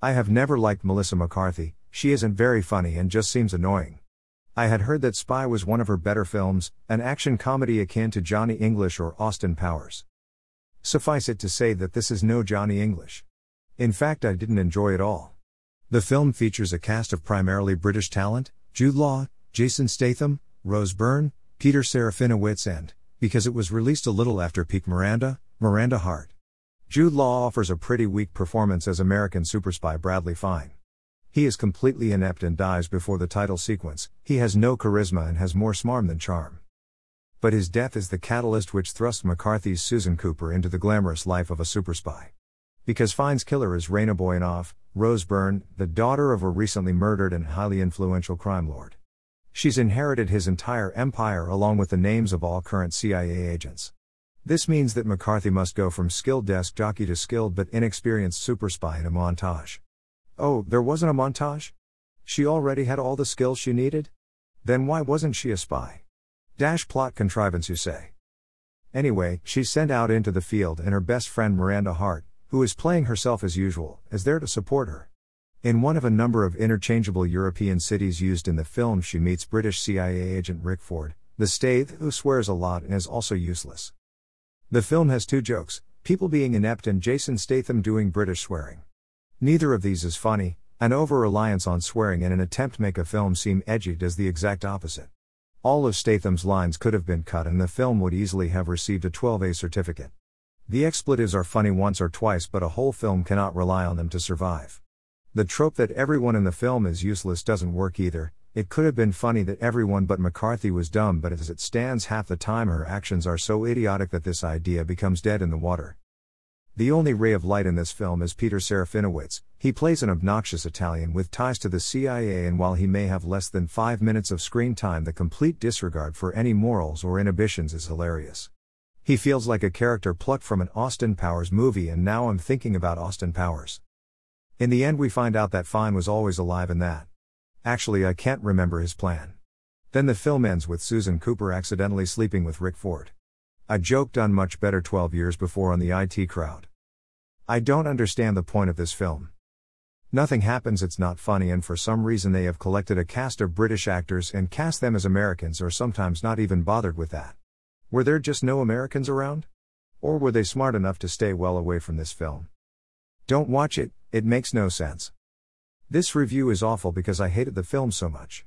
I have never liked Melissa McCarthy, she isn't very funny and just seems annoying. I had heard that Spy was one of her better films, an action comedy akin to Johnny English or Austin Powers. Suffice it to say that this is no Johnny English. In fact, I didn't enjoy it all. The film features a cast of primarily British talent Jude Law, Jason Statham, Rose Byrne, Peter Serafinowicz, and, because it was released a little after peak Miranda, Miranda Hart. Jude Law offers a pretty weak performance as American super spy Bradley Fine. He is completely inept and dies before the title sequence, he has no charisma and has more smarm than charm. But his death is the catalyst which thrusts McCarthy's Susan Cooper into the glamorous life of a super spy. Because Fine's killer is Rayna Boyanov, Rose Byrne, the daughter of a recently murdered and highly influential crime lord. She's inherited his entire empire along with the names of all current CIA agents. This means that McCarthy must go from skilled desk jockey to skilled but inexperienced super spy in a montage. Oh, there wasn't a montage? She already had all the skills she needed? Then why wasn't she a spy? Dash plot contrivance, you say. Anyway, she's sent out into the field, and her best friend Miranda Hart, who is playing herself as usual, is there to support her. In one of a number of interchangeable European cities used in the film, she meets British CIA agent Rick Ford, the Stath, who swears a lot and is also useless. The film has two jokes people being inept and Jason Statham doing British swearing. Neither of these is funny, an over reliance on swearing in an attempt to make a film seem edgy does the exact opposite. All of Statham's lines could have been cut and the film would easily have received a 12A certificate. The expletives are funny once or twice, but a whole film cannot rely on them to survive. The trope that everyone in the film is useless doesn't work either. It could have been funny that everyone but McCarthy was dumb, but as it stands, half the time her actions are so idiotic that this idea becomes dead in the water. The only ray of light in this film is Peter Serafinowicz. He plays an obnoxious Italian with ties to the CIA, and while he may have less than five minutes of screen time, the complete disregard for any morals or inhibitions is hilarious. He feels like a character plucked from an Austin Powers movie, and now I'm thinking about Austin Powers. In the end, we find out that Fine was always alive and that. Actually, I can't remember his plan. Then the film ends with Susan Cooper accidentally sleeping with Rick Ford. A joke done much better 12 years before on the IT crowd. I don't understand the point of this film. Nothing happens, it's not funny, and for some reason they have collected a cast of British actors and cast them as Americans, or sometimes not even bothered with that. Were there just no Americans around? Or were they smart enough to stay well away from this film? Don't watch it, it makes no sense. This review is awful because I hated the film so much.